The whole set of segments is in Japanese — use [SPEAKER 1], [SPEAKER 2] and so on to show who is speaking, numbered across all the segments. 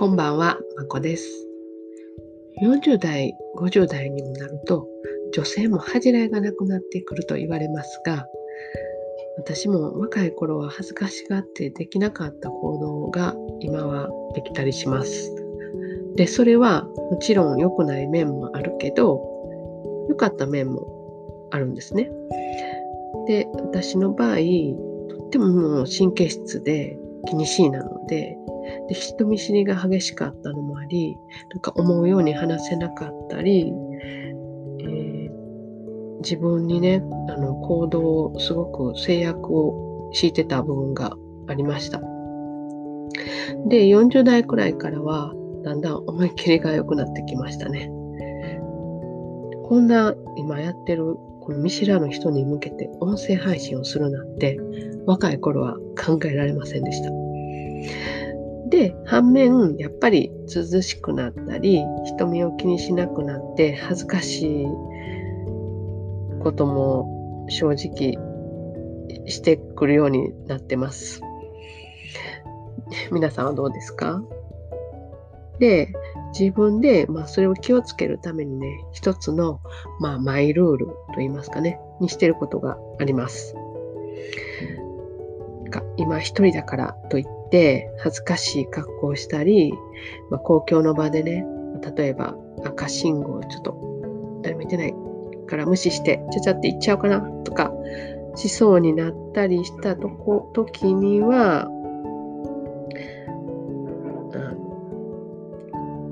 [SPEAKER 1] こんばんは、まこです。40代、50代にもなると、女性も恥じらいがなくなってくると言われますが、私も若い頃は恥ずかしがってできなかった行動が今はできたりします。で、それはもちろん良くない面もあるけど、良かった面もあるんですね。で、私の場合、とっても神経質で気にしいなので、で人見知りが激しかったのもありなんか思うように話せなかったり、えー、自分にねあの行動をすごく制約を敷いてた部分がありました。で40代くらいからはだんだん思いっきりが良くなってきましたね。こんな今やってるの見知らぬ人に向けて音声配信をするなんて若い頃は考えられませんでした。で反面やっぱり涼しくなったり人目を気にしなくなって恥ずかしいことも正直してくるようになってます。皆さんはどうですか？で自分で、まあ、それを気をつけるためにね一つの、まあ、マイルールといいますかねにしてることがあります。今一人だからといって恥ずかしい格好をしたり、まあ、公共の場でね例えば赤信号ちょっと誰も見てないから無視してちゃちゃって行っちゃおうかなとかしそうになったりしたとこ時には、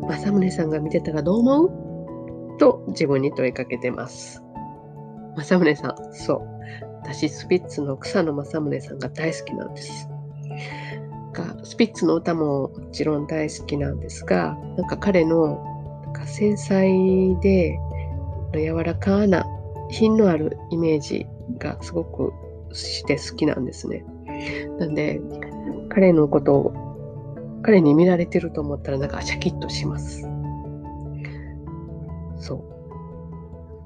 [SPEAKER 1] 政宗さんが見てたらどう思う？と自分に問いかけてます。政宗さん、そう。私、スピッツの草野正宗さんが大好きなんです。スピッツの歌ももちろん大好きなんですが、なんか彼のなんか繊細で柔らかな品のあるイメージがすごくして好きなんですね。なんで、彼のことを彼に見られてると思ったらなんかシャキッとします。そう。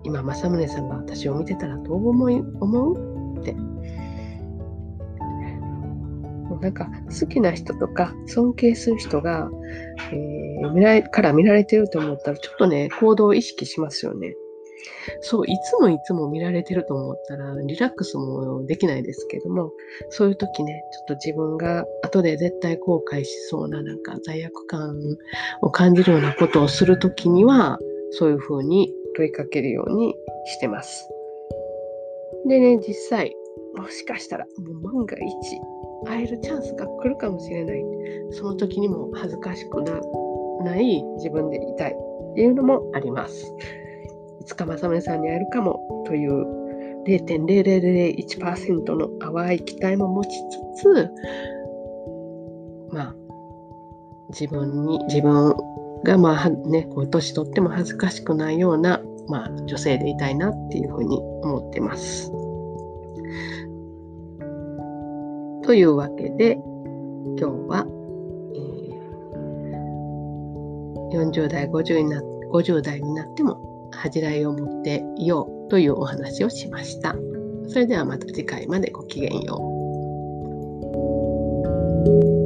[SPEAKER 1] 今、正宗さんが私を見てたらどう思い思うって。なんか好きな人とか尊敬する人が、えー、見られから見られてると思ったらちょっとね、行動を意識しますよね。そう、いつもいつも見られてると思ったらリラックスもできないですけども、そういう時ね、ちょっと自分が後で絶対後悔しそうななんか罪悪感を感じるようなことをする時には、そういうふうに問いかけるようにしてます。でね、実際、もしかしたら、もう万が一、会えるチャンスが来るかもしれない。その時にも恥ずかしくなない自分でいたいっていうのもあります。いつか正宗さんに会えるかもという0.0001%の淡い期待も持ちつつ、まあ、自分に、自分がまあね、こう年取っても恥ずかしくないような、まあ、女性でいたいなっていうふうに思ってます。というわけで今日は、えー、40代50にな50代になっても恥じらいを持っていようというお話をしました。それではまた次回までごきげんよう。